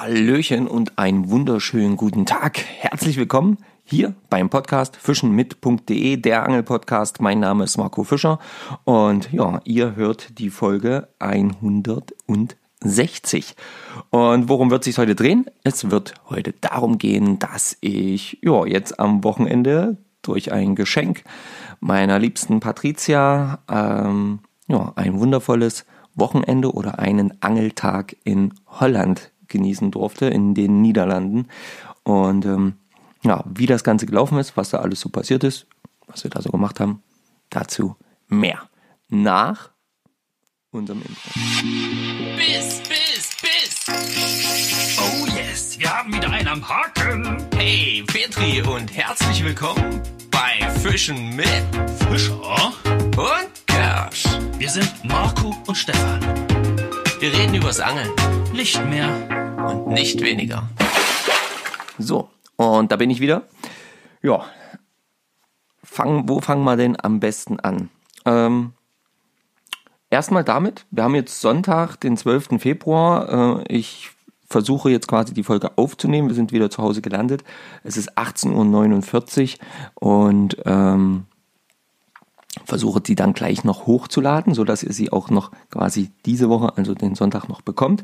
Hallöchen und einen wunderschönen guten Tag. Herzlich willkommen hier beim Podcast fischenmit.de, der Angelpodcast. Mein Name ist Marco Fischer und ja, ihr hört die Folge 160. Und worum wird sich heute drehen? Es wird heute darum gehen, dass ich ja jetzt am Wochenende durch ein Geschenk meiner liebsten Patricia ähm, ja, ein wundervolles Wochenende oder einen Angeltag in Holland genießen durfte, in den Niederlanden. Und ähm, ja, wie das Ganze gelaufen ist, was da alles so passiert ist, was wir da so gemacht haben, dazu mehr nach unserem Intro. Biss, biss, biss. Oh yes, wir haben wieder einen am Haken. Hey, Petri und herzlich willkommen bei Fischen mit Fischer und Kersch. Wir sind Marco und Stefan. Wir reden übers Angeln Nicht mehr. und nicht weniger. So, und da bin ich wieder. Ja, fang, wo fangen wir denn am besten an? Ähm, erstmal damit, wir haben jetzt Sonntag, den 12. Februar. Äh, ich versuche jetzt quasi die Folge aufzunehmen. Wir sind wieder zu Hause gelandet. Es ist 18.49 Uhr und ähm, versuche die dann gleich noch hochzuladen, sodass ihr sie auch noch quasi diese Woche, also den Sonntag noch bekommt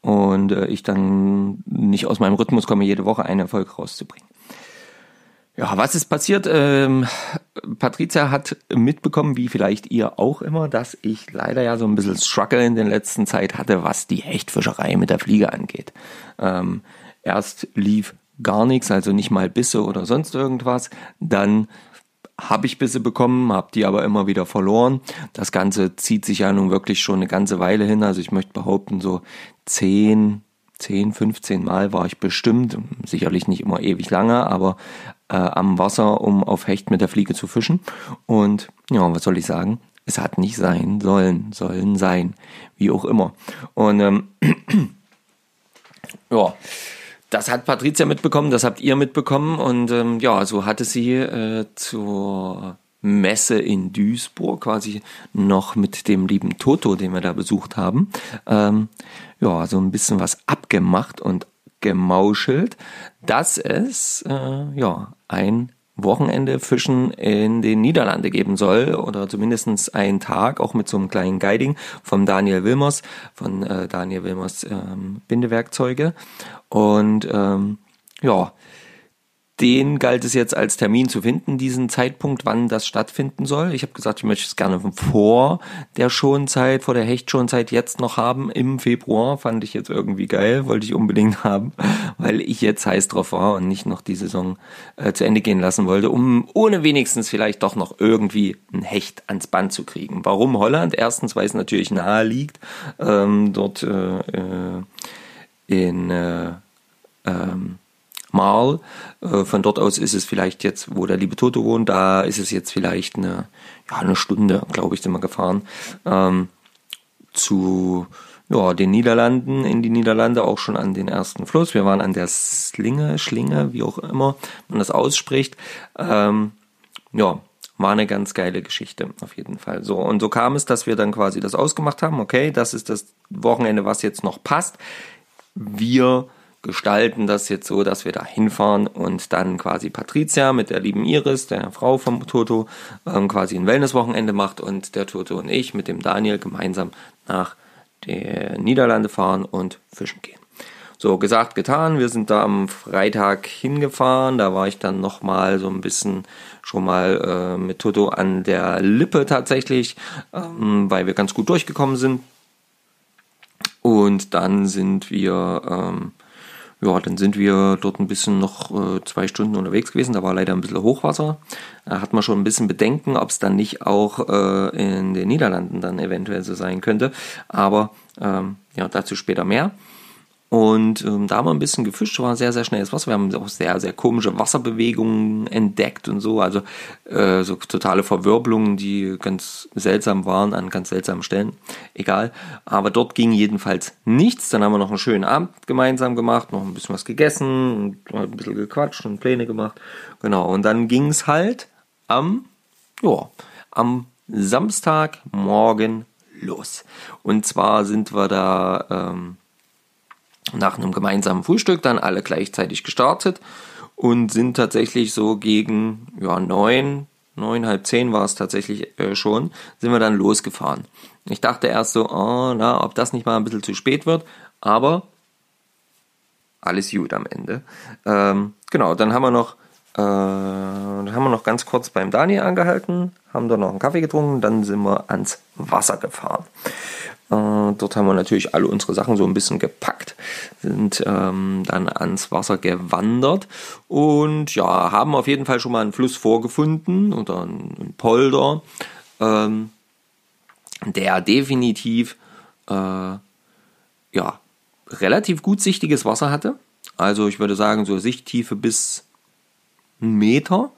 und äh, ich dann nicht aus meinem Rhythmus komme, jede Woche eine Folge rauszubringen. Ja, was ist passiert? Ähm, Patricia hat mitbekommen, wie vielleicht ihr auch immer, dass ich leider ja so ein bisschen Struggle in der letzten Zeit hatte, was die Hechtfischerei mit der Fliege angeht. Ähm, erst lief gar nichts, also nicht mal Bisse oder sonst irgendwas. Dann habe ich Bisse bekommen, habe die aber immer wieder verloren. Das Ganze zieht sich ja nun wirklich schon eine ganze Weile hin. Also ich möchte behaupten, so 10, 10, 15 Mal war ich bestimmt, sicherlich nicht immer ewig lange, aber äh, am Wasser, um auf Hecht mit der Fliege zu fischen. Und ja, was soll ich sagen? Es hat nicht sein sollen, sollen sein, wie auch immer. Und ähm, ja, das hat Patricia mitbekommen, das habt ihr mitbekommen und ähm, ja, so hatte sie äh, zur Messe in Duisburg quasi noch mit dem lieben Toto, den wir da besucht haben, ähm, ja, so ein bisschen was abgemacht und gemauschelt, dass es äh, ja ein Wochenende Fischen in den Niederlande geben soll oder zumindest einen Tag, auch mit so einem kleinen Guiding von Daniel Wilmers, von äh, Daniel Wilmers ähm, Bindewerkzeuge. Und ähm, ja, den galt es jetzt als Termin zu finden, diesen Zeitpunkt, wann das stattfinden soll. Ich habe gesagt, ich möchte es gerne vor der Schonzeit, vor der Hechtschonzeit jetzt noch haben. Im Februar fand ich jetzt irgendwie geil, wollte ich unbedingt haben, weil ich jetzt heiß drauf war und nicht noch die Saison äh, zu Ende gehen lassen wollte, um ohne wenigstens vielleicht doch noch irgendwie ein Hecht ans Band zu kriegen. Warum Holland? Erstens, weil es natürlich nahe liegt, ähm, dort äh, äh in äh, ähm, Mal. Äh, von dort aus ist es vielleicht jetzt, wo der liebe Toto wohnt, da ist es jetzt vielleicht eine, ja, eine Stunde, glaube ich, sind wir gefahren. Ähm, zu ja, den Niederlanden, in die Niederlande, auch schon an den ersten Fluss. Wir waren an der Slinge, Schlinge, wie auch immer man das ausspricht. Ähm, ja, war eine ganz geile Geschichte, auf jeden Fall. So, und so kam es, dass wir dann quasi das ausgemacht haben. Okay, das ist das Wochenende, was jetzt noch passt. Wir gestalten das jetzt so, dass wir da hinfahren und dann quasi Patricia mit der lieben Iris, der Frau vom Toto, ähm, quasi ein Wellnesswochenende macht und der Toto und ich mit dem Daniel gemeinsam nach der Niederlande fahren und fischen gehen. So, gesagt, getan. Wir sind da am Freitag hingefahren. Da war ich dann nochmal so ein bisschen schon mal äh, mit Toto an der Lippe tatsächlich, ähm, weil wir ganz gut durchgekommen sind. Und dann sind wir ähm, ja, dann sind wir dort ein bisschen noch äh, zwei Stunden unterwegs gewesen. Da war leider ein bisschen Hochwasser. Da hat man schon ein bisschen Bedenken, ob es dann nicht auch äh, in den Niederlanden dann eventuell so sein könnte. Aber ähm, ja, dazu später mehr. Und ähm, da haben wir ein bisschen gefischt, war sehr, sehr schnelles Wasser. Wir haben auch sehr, sehr komische Wasserbewegungen entdeckt und so. Also äh, so totale Verwirbelungen, die ganz seltsam waren an ganz seltsamen Stellen. Egal. Aber dort ging jedenfalls nichts. Dann haben wir noch einen schönen Abend gemeinsam gemacht, noch ein bisschen was gegessen, und ein bisschen gequatscht und Pläne gemacht. Genau. Und dann ging es halt am, ja, am Samstagmorgen los. Und zwar sind wir da. Ähm, nach einem gemeinsamen Frühstück dann alle gleichzeitig gestartet und sind tatsächlich so gegen ja, neun, neun, halb zehn war es tatsächlich äh, schon, sind wir dann losgefahren. Ich dachte erst so, oh, na, ob das nicht mal ein bisschen zu spät wird, aber alles gut am Ende. Ähm, genau, dann haben wir noch dann haben wir noch ganz kurz beim Daniel angehalten, haben da noch einen Kaffee getrunken, dann sind wir ans Wasser gefahren. Äh, dort haben wir natürlich alle unsere Sachen so ein bisschen gepackt, sind ähm, dann ans Wasser gewandert und ja, haben auf jeden Fall schon mal einen Fluss vorgefunden oder einen Polder, ähm, der definitiv äh, ja, relativ gut sichtiges Wasser hatte. Also ich würde sagen, so Sichttiefe bis einen Meter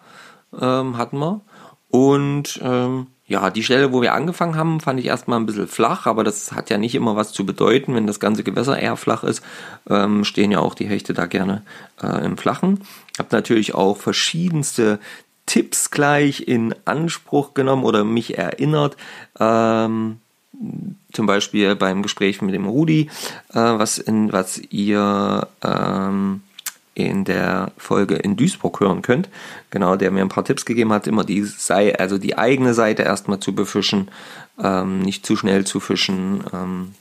ähm, hatten wir. Und ähm, ja, die Stelle, wo wir angefangen haben, fand ich erstmal ein bisschen flach, aber das hat ja nicht immer was zu bedeuten, wenn das ganze Gewässer eher flach ist, ähm, stehen ja auch die Hechte da gerne äh, im Flachen. Hab natürlich auch verschiedenste Tipps gleich in Anspruch genommen oder mich erinnert. Ähm, zum Beispiel beim Gespräch mit dem Rudi, äh, was, in, was ihr ähm, in der Folge in Duisburg hören könnt. Genau, der mir ein paar Tipps gegeben hat, immer die sei, also die eigene Seite erstmal zu befischen, ähm, nicht zu schnell zu fischen, ähm,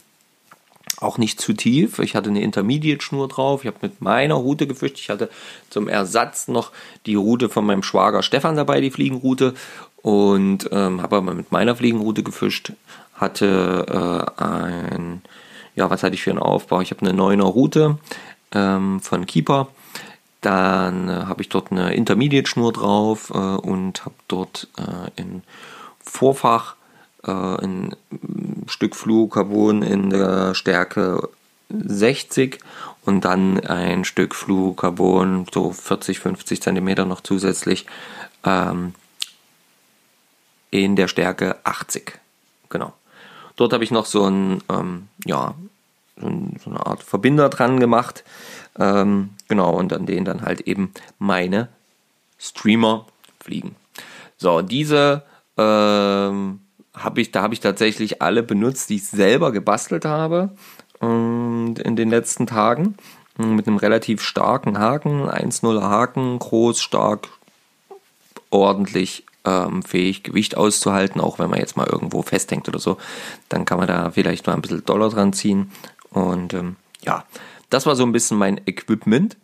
auch nicht zu tief. Ich hatte eine Intermediate-Schnur drauf. Ich habe mit meiner Route gefischt. Ich hatte zum Ersatz noch die Route von meinem Schwager Stefan dabei, die Fliegenroute. Und ähm, habe aber mit meiner Fliegenroute gefischt. Hatte äh, ein, ja, was hatte ich für einen Aufbau? Ich habe eine 9er Route ähm, von Keeper dann äh, habe ich dort eine Intermediate-Schnur drauf äh, und habe dort äh, in Vorfach äh, ein Stück Fluorocarbon in der Stärke 60 und dann ein Stück Fluorocarbon, so 40, 50 Zentimeter noch zusätzlich ähm, in der Stärke 80. Genau. Dort habe ich noch so ein, ähm, ja, so, eine Art Verbinder dran gemacht, ähm, genau, und an denen dann halt eben meine Streamer fliegen. So, diese ähm, habe ich, da habe ich tatsächlich alle benutzt, die ich selber gebastelt habe ähm, in den letzten Tagen. Mit einem relativ starken Haken, 1-0er Haken, groß, stark, ordentlich ähm, fähig, Gewicht auszuhalten, auch wenn man jetzt mal irgendwo festhängt oder so. Dann kann man da vielleicht mal ein bisschen Dollar dran ziehen. Und ähm, ja, das war so ein bisschen mein Equipment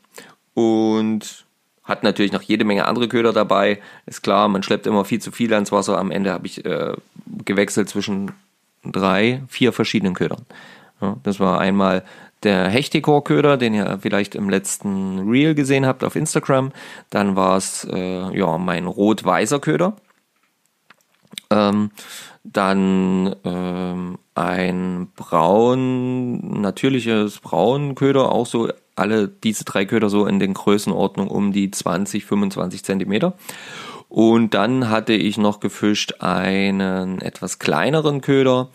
und hat natürlich noch jede Menge andere Köder dabei. Ist klar, man schleppt immer viel zu viel ans Wasser. Am Ende habe ich äh, gewechselt zwischen drei, vier verschiedenen Ködern. Ja, das war einmal der Hechtikor-Köder, den ihr vielleicht im letzten Reel gesehen habt auf Instagram. Dann war es äh, ja, mein rot-weißer Köder. Ähm, dann ähm, ein braun, natürliches Braunköder, auch so alle diese drei Köder so in den Größenordnung um die 20, 25 Zentimeter. Und dann hatte ich noch gefischt einen etwas kleineren Köder,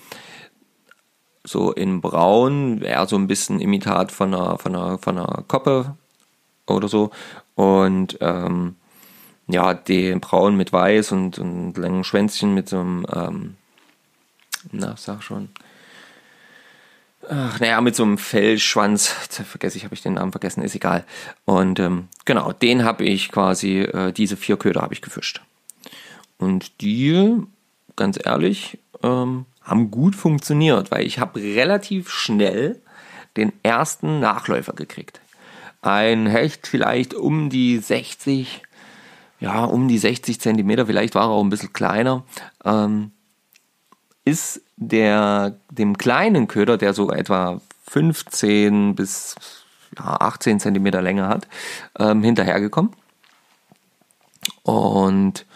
so in braun, eher so ein bisschen Imitat von einer, von einer, von einer Koppe oder so. Und ähm, ja, den braun mit weiß und, und langen Schwänzchen mit so einem, ähm, na, sag schon, ach, naja, mit so einem Fellschwanz, vergesse ich, habe ich den Namen vergessen, ist egal. Und ähm, genau, den habe ich quasi, äh, diese vier Köder habe ich gefischt. Und die, ganz ehrlich, ähm, haben gut funktioniert, weil ich habe relativ schnell den ersten Nachläufer gekriegt. Ein Hecht vielleicht um die 60, ja, um die 60 Zentimeter, vielleicht war er auch ein bisschen kleiner, ähm, ist der, dem kleinen Köder, der so etwa 15 bis ja, 18 Zentimeter Länge hat, ähm, hinterhergekommen. Und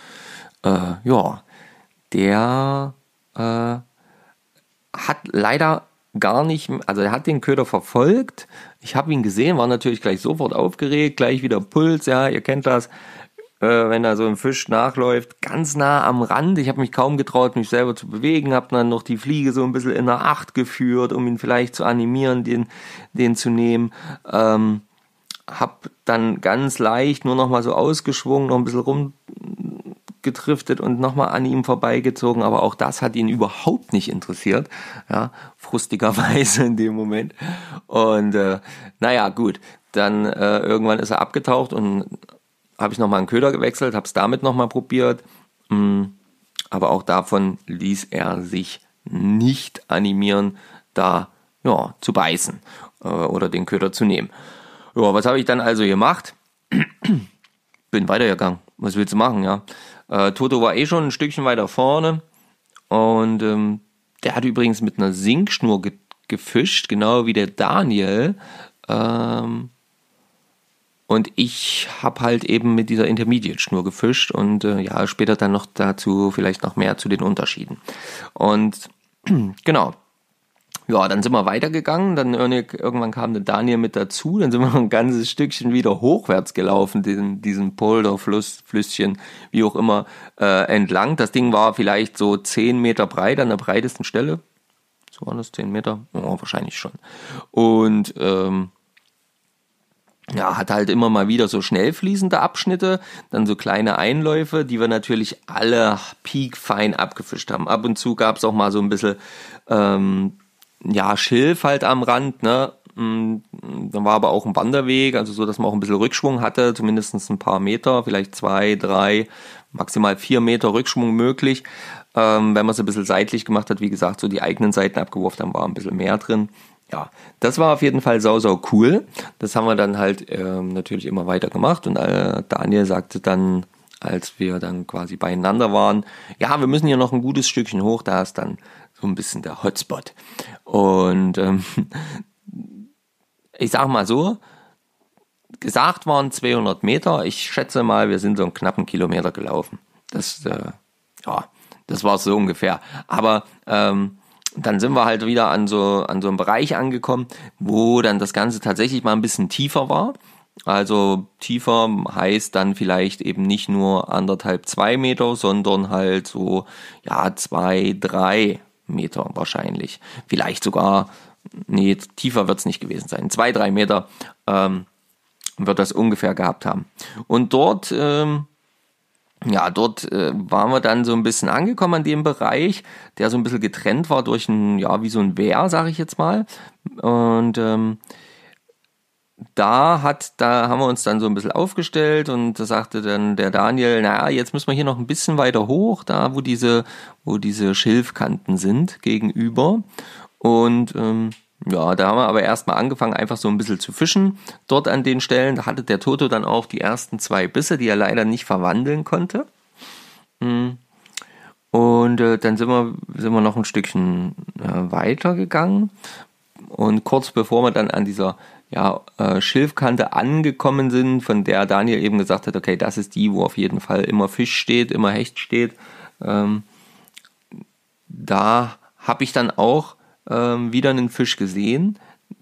äh, ja, der äh, hat leider gar nicht, also er hat den Köder verfolgt. Ich habe ihn gesehen, war natürlich gleich sofort aufgeregt, gleich wieder Puls, ja, ihr kennt das äh, wenn da so ein Fisch nachläuft, ganz nah am Rand. Ich habe mich kaum getraut, mich selber zu bewegen, habe dann noch die Fliege so ein bisschen in der Acht geführt, um ihn vielleicht zu animieren, den, den zu nehmen. Ähm, hab dann ganz leicht nur noch mal so ausgeschwungen, noch ein bisschen getriftet und nochmal an ihm vorbeigezogen, aber auch das hat ihn überhaupt nicht interessiert, ja, frustigerweise in dem Moment. Und äh, naja, gut, dann äh, irgendwann ist er abgetaucht und habe ich nochmal einen Köder gewechselt, habe es damit nochmal probiert, mm, aber auch davon ließ er sich nicht animieren, da ja, zu beißen äh, oder den Köder zu nehmen. Ja, was habe ich dann also gemacht? Bin weitergegangen. Was willst du machen, ja? Äh, Toto war eh schon ein Stückchen weiter vorne und ähm, der hat übrigens mit einer Sinkschnur ge gefischt, genau wie der Daniel. Ähm, und ich habe halt eben mit dieser Intermediate-Schnur gefischt und äh, ja, später dann noch dazu vielleicht noch mehr zu den Unterschieden. Und genau, ja, dann sind wir weitergegangen, dann irgendwann kam der Daniel mit dazu, dann sind wir ein ganzes Stückchen wieder hochwärts gelaufen, diesen, diesen Polderfluss, Flüsschen, wie auch immer, äh, entlang. Das Ding war vielleicht so zehn Meter breit an der breitesten Stelle. So waren das zehn Meter? Oh, wahrscheinlich schon. Und ähm, ja, hat halt immer mal wieder so schnell fließende Abschnitte, dann so kleine Einläufe, die wir natürlich alle piekfein abgefischt haben. Ab und zu gab es auch mal so ein bisschen ähm, ja, Schilf halt am Rand, ne? Mm, dann war aber auch ein Wanderweg, also so, dass man auch ein bisschen Rückschwung hatte, zumindest ein paar Meter, vielleicht zwei, drei, maximal vier Meter Rückschwung möglich. Ähm, wenn man es ein bisschen seitlich gemacht hat, wie gesagt, so die eigenen Seiten abgeworfen, dann war ein bisschen mehr drin. Ja, das war auf jeden Fall sau, sau cool. Das haben wir dann halt ähm, natürlich immer weiter gemacht und äh, Daniel sagte dann, als wir dann quasi beieinander waren, ja, wir müssen hier noch ein gutes Stückchen hoch, da ist dann so ein bisschen der Hotspot. Und ähm, ich sag mal so, gesagt waren 200 Meter. Ich schätze mal, wir sind so einen knappen Kilometer gelaufen. Das, äh, ja, das war so ungefähr. Aber ähm, dann sind wir halt wieder an so, an so einem Bereich angekommen, wo dann das Ganze tatsächlich mal ein bisschen tiefer war. Also tiefer heißt dann vielleicht eben nicht nur anderthalb, zwei Meter, sondern halt so, ja, zwei, drei Meter wahrscheinlich. Vielleicht sogar, nee, tiefer wird es nicht gewesen sein. Zwei, drei Meter ähm, wird das ungefähr gehabt haben. Und dort, ähm, ja, dort äh, waren wir dann so ein bisschen angekommen an dem Bereich, der so ein bisschen getrennt war durch ein, ja, wie so ein Wehr, sage ich jetzt mal. Und ähm, da hat, da haben wir uns dann so ein bisschen aufgestellt und da sagte dann der Daniel, naja, jetzt müssen wir hier noch ein bisschen weiter hoch, da wo diese, wo diese Schilfkanten sind gegenüber. Und ähm, ja, da haben wir aber erstmal angefangen, einfach so ein bisschen zu fischen dort an den Stellen. Da hatte der Toto dann auch die ersten zwei Bisse, die er leider nicht verwandeln konnte. Hm. Und äh, dann sind wir, sind wir noch ein Stückchen äh, weiter gegangen. Und kurz bevor wir dann an dieser ja, äh, Schilfkante angekommen sind, von der Daniel eben gesagt hat, okay, das ist die, wo auf jeden Fall immer Fisch steht, immer Hecht steht. Ähm, da habe ich dann auch ähm, wieder einen Fisch gesehen,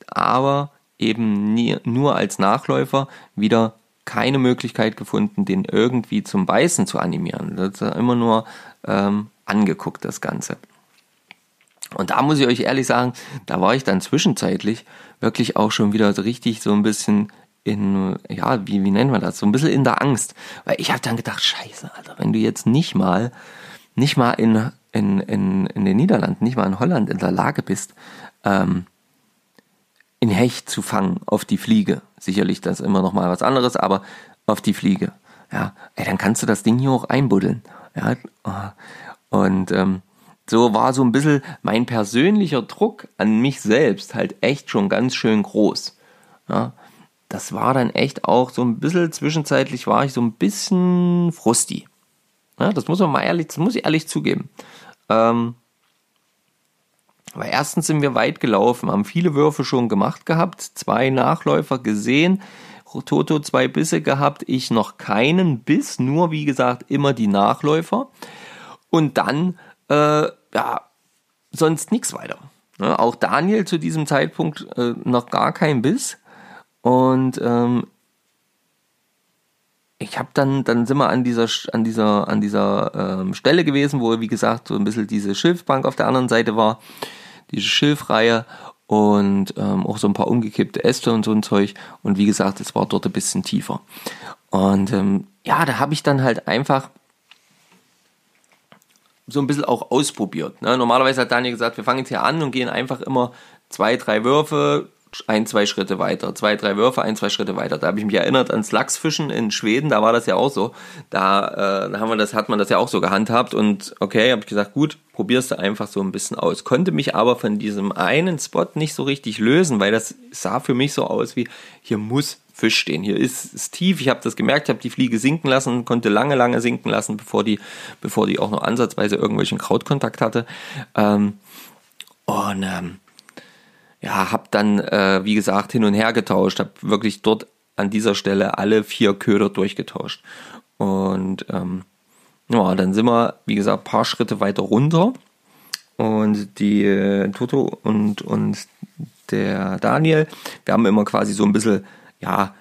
aber eben nie, nur als Nachläufer wieder keine Möglichkeit gefunden, den irgendwie zum Beißen zu animieren. Das ist immer nur ähm, angeguckt, das Ganze. Und da muss ich euch ehrlich sagen, da war ich dann zwischenzeitlich wirklich auch schon wieder so richtig so ein bisschen in, ja, wie, wie nennen wir das, so ein bisschen in der Angst. Weil ich habe dann gedacht, scheiße, Alter, wenn du jetzt nicht mal, nicht mal in, in, in, in den Niederlanden, nicht mal in Holland in der Lage bist, ähm, in Hecht zu fangen auf die Fliege. Sicherlich das ist immer noch mal was anderes, aber auf die Fliege. Ja, ey, dann kannst du das Ding hier auch einbuddeln. Ja, und ähm, so war so ein bisschen mein persönlicher Druck an mich selbst halt echt schon ganz schön groß. Ja, das war dann echt auch so ein bisschen, zwischenzeitlich war ich so ein bisschen frusti. Ja, das muss man mal ehrlich, das muss ich ehrlich zugeben. Ähm, weil erstens sind wir weit gelaufen, haben viele Würfe schon gemacht gehabt, zwei Nachläufer gesehen, Toto zwei Bisse gehabt, ich noch keinen Biss, nur wie gesagt immer die Nachläufer. Und dann äh, ja, sonst nichts weiter. Ne? Auch Daniel zu diesem Zeitpunkt äh, noch gar kein Biss. Und ähm, ich habe dann, dann sind wir an dieser, an dieser, an dieser ähm, Stelle gewesen, wo, wie gesagt, so ein bisschen diese Schilfbank auf der anderen Seite war, diese Schilfreihe und ähm, auch so ein paar umgekippte Äste und so ein Zeug. Und wie gesagt, es war dort ein bisschen tiefer. Und ähm, ja, da habe ich dann halt einfach so ein bisschen auch ausprobiert. Ne? Normalerweise hat Daniel gesagt, wir fangen jetzt hier an und gehen einfach immer zwei, drei Würfe, ein, zwei Schritte weiter, zwei, drei Würfe, ein, zwei Schritte weiter. Da habe ich mich erinnert ans Lachsfischen in Schweden, da war das ja auch so. Da, äh, haben wir das, hat man das ja auch so gehandhabt und okay, habe ich gesagt, gut, probierst du einfach so ein bisschen aus. Konnte mich aber von diesem einen Spot nicht so richtig lösen, weil das sah für mich so aus wie, hier muss Fisch stehen. Hier ist es tief, ich habe das gemerkt, ich habe die Fliege sinken lassen, konnte lange, lange sinken lassen, bevor die, bevor die auch noch ansatzweise irgendwelchen Krautkontakt hatte. Ähm, und ähm, ja, habe dann, äh, wie gesagt, hin und her getauscht, habe wirklich dort an dieser Stelle alle vier Köder durchgetauscht. Und ähm, ja, dann sind wir, wie gesagt, paar Schritte weiter runter. Und die äh, Toto und, und der Daniel, wir haben immer quasi so ein bisschen, ja,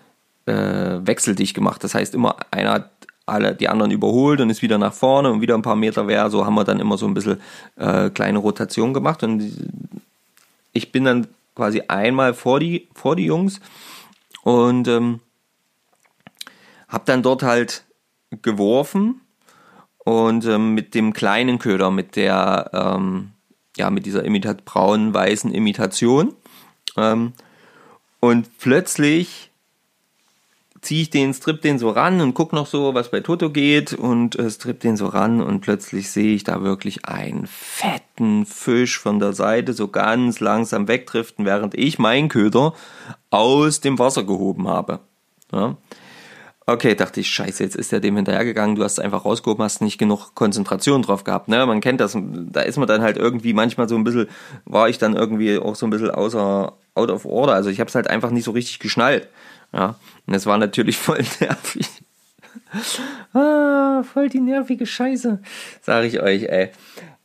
äh, wechseldicht gemacht. Das heißt, immer einer hat alle die anderen überholt und ist wieder nach vorne und wieder ein paar Meter wäre. So haben wir dann immer so ein bisschen äh, kleine Rotation gemacht. Und ich bin dann quasi einmal vor die, vor die Jungs und ähm, habe dann dort halt geworfen und ähm, mit dem kleinen Köder, mit der, ähm, ja, mit dieser Imitat braunen, weißen Imitation. Ähm, und plötzlich ziehe ich den, strip den so ran und guck noch so, was bei Toto geht und äh, strip den so ran und plötzlich sehe ich da wirklich einen fetten Fisch von der Seite so ganz langsam wegdriften, während ich meinen Köder aus dem Wasser gehoben habe. Ja. Okay, dachte ich, scheiße, jetzt ist der dem hinterhergegangen, du hast es einfach rausgehoben, hast nicht genug Konzentration drauf gehabt, ne? Man kennt das, da ist man dann halt irgendwie manchmal so ein bisschen, war ich dann irgendwie auch so ein bisschen außer, out of order, also ich habe es halt einfach nicht so richtig geschnallt. Ja, und es war natürlich voll nervig. ah, voll die nervige Scheiße, sage ich euch, ey.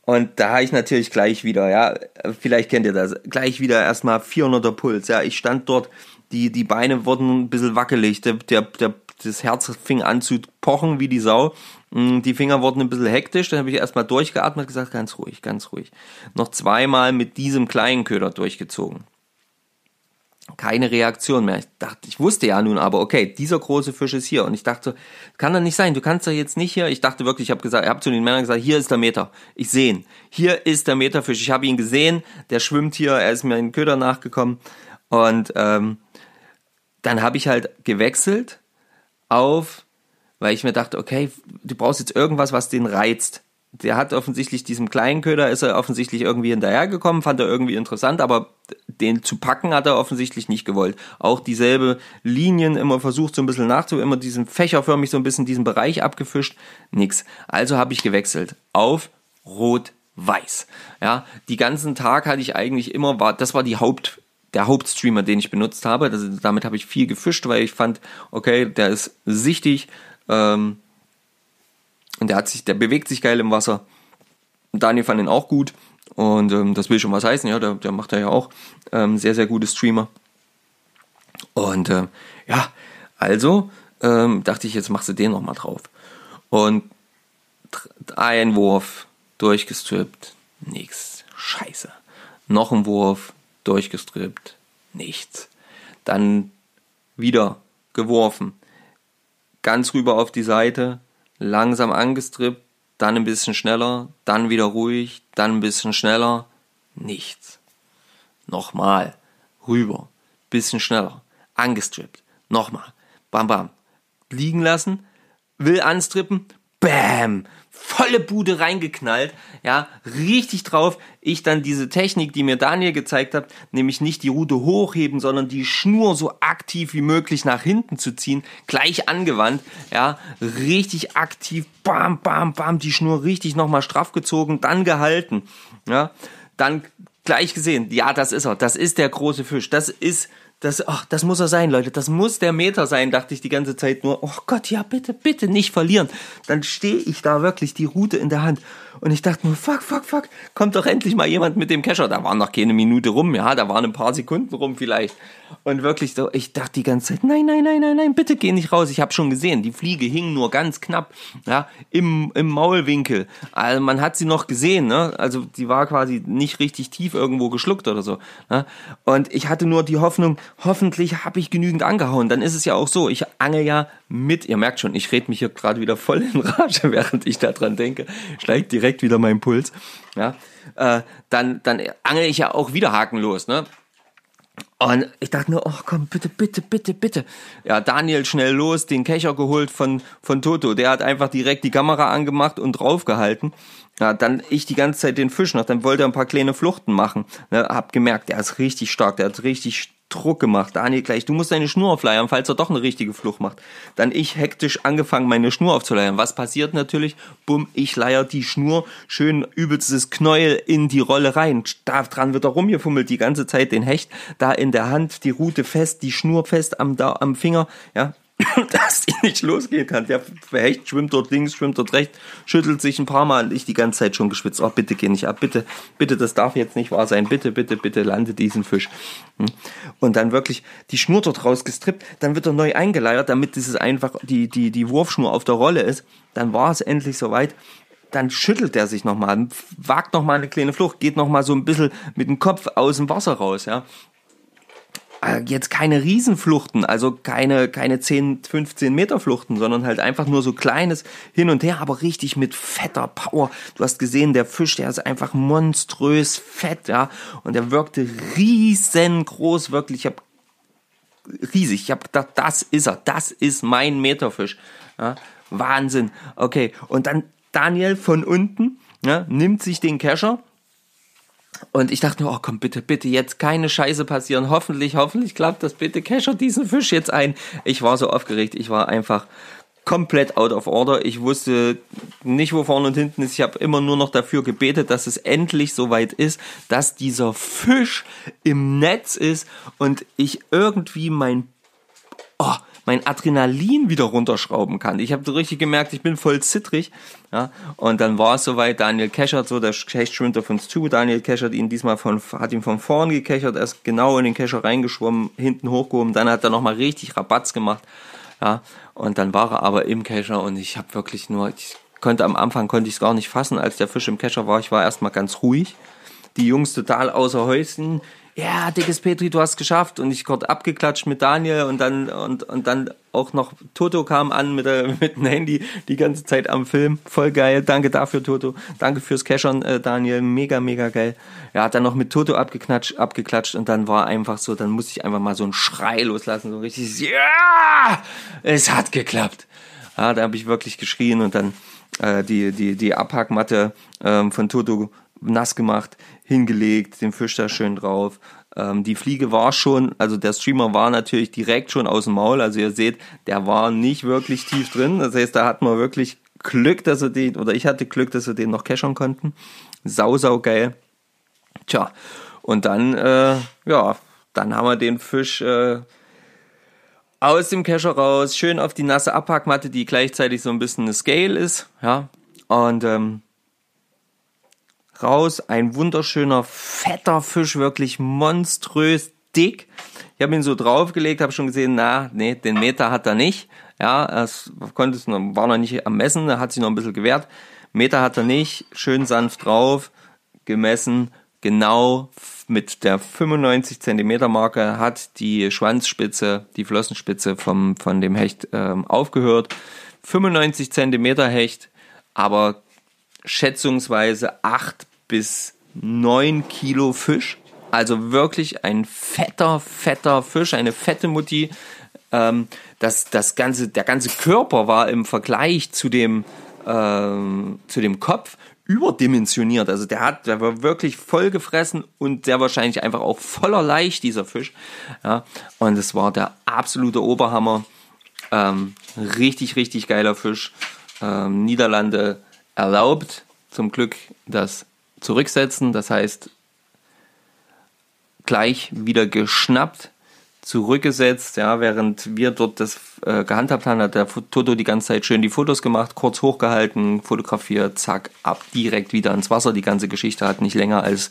Und da habe ich natürlich gleich wieder, ja, vielleicht kennt ihr das, gleich wieder erstmal 400er Puls, ja. Ich stand dort, die, die Beine wurden ein bisschen wackelig, der, der, der, das Herz fing an zu pochen wie die Sau. Mm, die Finger wurden ein bisschen hektisch, dann habe ich erstmal durchgeatmet gesagt, ganz ruhig, ganz ruhig. Noch zweimal mit diesem kleinen Köder durchgezogen keine Reaktion mehr. Ich dachte, ich wusste ja nun aber, okay, dieser große Fisch ist hier. Und ich dachte, kann doch nicht sein, du kannst doch jetzt nicht hier. Ich dachte wirklich, ich habe gesagt, ich habe zu den Männern gesagt, hier ist der Meter. Ich sehe ihn. Hier ist der Meterfisch. Ich habe ihn gesehen, der schwimmt hier, er ist mir in den Köder nachgekommen. Und ähm, dann habe ich halt gewechselt auf, weil ich mir dachte, okay, du brauchst jetzt irgendwas, was den reizt der hat offensichtlich diesem kleinen Köder ist er offensichtlich irgendwie hinterhergekommen, fand er irgendwie interessant, aber den zu packen hat er offensichtlich nicht gewollt. Auch dieselbe Linien immer versucht so ein bisschen nachzu, immer diesen fächerförmig so ein bisschen diesen Bereich abgefischt, nix. Also habe ich gewechselt auf rot-weiß. Ja, die ganzen Tag hatte ich eigentlich immer war, das war die Haupt der Hauptstreamer, den ich benutzt habe. Das, damit habe ich viel gefischt, weil ich fand, okay, der ist sichtig. Ähm, und der hat sich, der bewegt sich geil im Wasser. Daniel fand ihn auch gut. Und ähm, das will schon was heißen, ja, der, der macht er ja auch. Ähm, sehr, sehr gute Streamer. Und ähm, ja, also ähm, dachte ich, jetzt machst du den nochmal drauf. Und ein Wurf durchgestrippt, nichts. Scheiße. Noch ein Wurf durchgestrippt, nichts. Dann wieder geworfen. Ganz rüber auf die Seite, langsam angestrippt, dann ein bisschen schneller, dann wieder ruhig, dann ein bisschen schneller, nichts. Nochmal, rüber, bisschen schneller, angestrippt, nochmal, bam bam, liegen lassen, will anstrippen, bam, volle Bude reingeknallt, ja, richtig drauf. Ich dann diese Technik, die mir Daniel gezeigt hat, nämlich nicht die Rute hochheben, sondern die Schnur so aktiv wie möglich nach hinten zu ziehen, gleich angewandt, ja, richtig aktiv, bam, bam, bam, die Schnur richtig nochmal straff gezogen, dann gehalten, ja, dann gleich gesehen, ja, das ist er, das ist der große Fisch, das ist das, ach, das muss er sein, Leute. Das muss der Meter sein, dachte ich die ganze Zeit nur. Oh Gott, ja, bitte, bitte nicht verlieren. Dann stehe ich da wirklich die Route in der Hand. Und ich dachte nur, fuck, fuck, fuck, kommt doch endlich mal jemand mit dem Kescher. Da war noch keine Minute rum, ja, da waren ein paar Sekunden rum vielleicht. Und wirklich so, ich dachte die ganze Zeit, nein, nein, nein, nein, nein, bitte geh nicht raus. Ich habe schon gesehen, die Fliege hing nur ganz knapp, ja, im, im Maulwinkel. Also man hat sie noch gesehen, ne? Also die war quasi nicht richtig tief irgendwo geschluckt oder so. Ne? Und ich hatte nur die Hoffnung, hoffentlich habe ich genügend angehauen. Dann ist es ja auch so, ich angel ja mit, ihr merkt schon, ich rede mich hier gerade wieder voll in Rage, während ich daran denke, steigt direkt wieder mein Puls. Ja, äh, dann, dann angel ich ja auch wieder hakenlos, ne? Und ich dachte nur, oh komm, bitte, bitte, bitte, bitte. Ja, Daniel schnell los, den Kescher geholt von, von Toto. Der hat einfach direkt die Kamera angemacht und draufgehalten. Ja, dann ich die ganze Zeit den Fisch noch. Dann wollte er ein paar kleine Fluchten machen. Ne, hab gemerkt, der ist richtig stark, der hat richtig Druck gemacht. Daniel gleich, du musst deine Schnur aufleiern, falls er doch eine richtige Flucht macht. Dann ich hektisch angefangen, meine Schnur aufzuleiern. Was passiert natürlich? Bumm, ich leier die Schnur, schön übelstes Knäuel in die Rolle rein. Da dran wird er rumgefummelt, die ganze Zeit den Hecht da in der Hand, die Rute fest, die Schnur fest am, da, am Finger, ja, dass die nicht losgehen kann. Der Hecht schwimmt dort links, schwimmt dort rechts, schüttelt sich ein paar Mal. Ich die ganze Zeit schon geschwitzt. Oh, bitte geh nicht ab. Bitte, bitte, das darf jetzt nicht wahr sein. Bitte, bitte, bitte, lande diesen Fisch. Hm. Und dann wirklich die Schnur dort rausgestrippt. Dann wird er neu eingeleiert, damit dieses einfach die, die, die Wurfschnur auf der Rolle ist. Dann war es endlich soweit dann schüttelt er sich nochmal, wagt nochmal eine kleine Flucht, geht nochmal so ein bisschen mit dem Kopf aus dem Wasser raus, ja. Äh, jetzt keine Riesenfluchten, also keine, keine 10, 15 Meter Fluchten, sondern halt einfach nur so kleines hin und her, aber richtig mit fetter Power. Du hast gesehen, der Fisch, der ist einfach monströs fett, ja, und der wirkte riesengroß, wirklich. Ich hab riesig. Ich habe gedacht, das ist er, das ist mein Meterfisch. Ja, Wahnsinn. Okay, und dann Daniel von unten ja, nimmt sich den Kescher und ich dachte nur, oh komm, bitte, bitte, jetzt keine Scheiße passieren. Hoffentlich, hoffentlich klappt das. Bitte kescher diesen Fisch jetzt ein. Ich war so aufgeregt. Ich war einfach komplett out of order. Ich wusste nicht, wo vorne und hinten ist. Ich habe immer nur noch dafür gebetet, dass es endlich soweit ist, dass dieser Fisch im Netz ist und ich irgendwie mein, oh, mein Adrenalin wieder runterschrauben kann. Ich habe so richtig gemerkt, ich bin voll zittrig. Ja, und dann war es soweit, Daniel Keschert, so der schwimmt uns zu. Daniel Keschert ihn diesmal von, hat ihn von vorn gekechert, er ist genau in den Kescher reingeschwommen, hinten hochgehoben, dann hat er nochmal richtig Rabatz gemacht. Ja, und dann war er aber im Kescher und ich habe wirklich nur, ich konnte am Anfang konnte ich es gar nicht fassen, als der Fisch im Kescher war. Ich war erstmal ganz ruhig. Die Jungs total außer Häuschen ja, dickes Petri, du hast geschafft. Und ich kurz abgeklatscht mit Daniel und dann, und, und dann auch noch Toto kam an mit, der, mit dem Handy die ganze Zeit am Film. Voll geil. Danke dafür, Toto. Danke fürs Cashern, äh, Daniel. Mega, mega geil. Hat dann noch mit Toto abgeklatscht, abgeklatscht und dann war einfach so, dann musste ich einfach mal so einen Schrei loslassen. So richtig, ja, es hat geklappt. Ja, da habe ich wirklich geschrien und dann äh, die, die, die Abhackmatte ähm, von Toto nass gemacht, hingelegt, den Fisch da schön drauf. Ähm, die Fliege war schon, also der Streamer war natürlich direkt schon aus dem Maul. Also ihr seht, der war nicht wirklich tief drin. Das heißt, da hat man wirklich Glück, dass wir den, oder ich hatte Glück, dass wir den noch cashern konnten. Sau, sau geil. Tja, und dann, äh, ja, dann haben wir den Fisch äh, aus dem Kescher raus, schön auf die nasse Abpackmatte, die gleichzeitig so ein bisschen eine Scale ist, ja. Und ähm, raus. Ein wunderschöner, fetter Fisch, wirklich monströs dick. Ich habe ihn so draufgelegt, habe schon gesehen, na, nee, den Meter hat er nicht. Ja, es konnte war noch nicht am Messen, da hat sich noch ein bisschen gewehrt. Meter hat er nicht, schön sanft drauf, gemessen, genau mit der 95 Zentimeter Marke hat die Schwanzspitze, die Flossenspitze vom, von dem Hecht ähm, aufgehört. 95 Zentimeter Hecht, aber schätzungsweise 8 bis 9 Kilo Fisch. Also wirklich ein fetter, fetter Fisch, eine fette Mutti. Ähm, das, das ganze, der ganze Körper war im Vergleich zu dem, ähm, zu dem Kopf überdimensioniert. Also der hat, der war wirklich voll gefressen und sehr wahrscheinlich einfach auch voller Leicht, dieser Fisch. Ja, und es war der absolute Oberhammer. Ähm, richtig, richtig geiler Fisch. Ähm, Niederlande erlaubt zum Glück das zurücksetzen, das heißt gleich wieder geschnappt, zurückgesetzt, ja, während wir dort das äh, gehandhabt haben, hat der Toto die ganze Zeit schön die Fotos gemacht, kurz hochgehalten, fotografiert, zack, ab, direkt wieder ins Wasser. Die ganze Geschichte hat nicht länger als,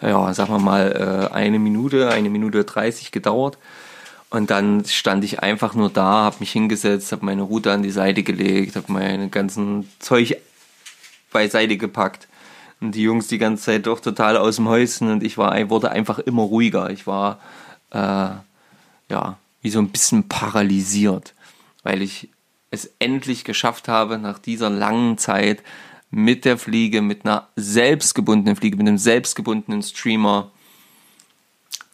ja, sagen wir mal, äh, eine Minute, eine Minute dreißig gedauert. Und dann stand ich einfach nur da, habe mich hingesetzt, habe meine Route an die Seite gelegt, habe meine ganzen Zeug beiseite gepackt und die Jungs die ganze Zeit doch total aus dem Häuschen und ich war, wurde einfach immer ruhiger. Ich war, äh, wie so ein bisschen paralysiert, weil ich es endlich geschafft habe, nach dieser langen Zeit mit der Fliege, mit einer selbstgebundenen Fliege, mit einem selbstgebundenen Streamer,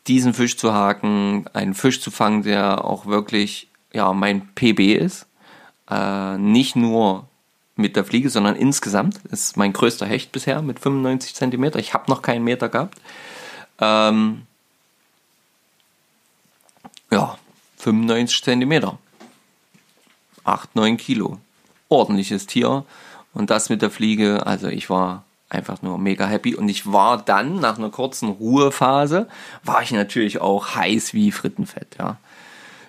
diesen Fisch zu haken, einen Fisch zu fangen, der auch wirklich ja, mein PB ist. Äh, nicht nur mit der Fliege, sondern insgesamt. Das ist mein größter Hecht bisher mit 95 cm. Ich habe noch keinen Meter gehabt. Ähm, ja, 95 cm. 8, 9 Kilo. Ordentliches Tier. Und das mit der Fliege, also ich war einfach nur mega happy. Und ich war dann, nach einer kurzen Ruhephase, war ich natürlich auch heiß wie Frittenfett, ja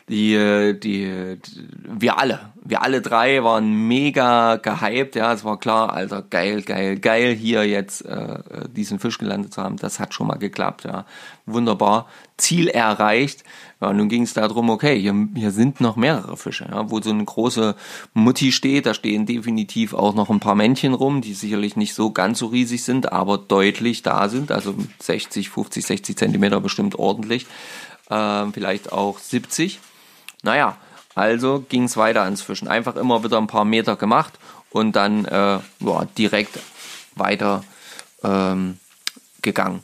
die, die, wir alle, wir alle drei waren mega gehypt, ja, es war klar, Alter, geil, geil, geil, hier jetzt äh, diesen Fisch gelandet zu haben, das hat schon mal geklappt, ja, wunderbar, Ziel erreicht, ja, nun ging es darum, okay, hier, hier sind noch mehrere Fische, ja, wo so eine große Mutti steht, da stehen definitiv auch noch ein paar Männchen rum, die sicherlich nicht so ganz so riesig sind, aber deutlich da sind, also 60, 50, 60 Zentimeter bestimmt ordentlich, äh, vielleicht auch 70 naja, also ging es weiter ans Fischen. Einfach immer wieder ein paar Meter gemacht und dann äh, ja, direkt weiter ähm, gegangen.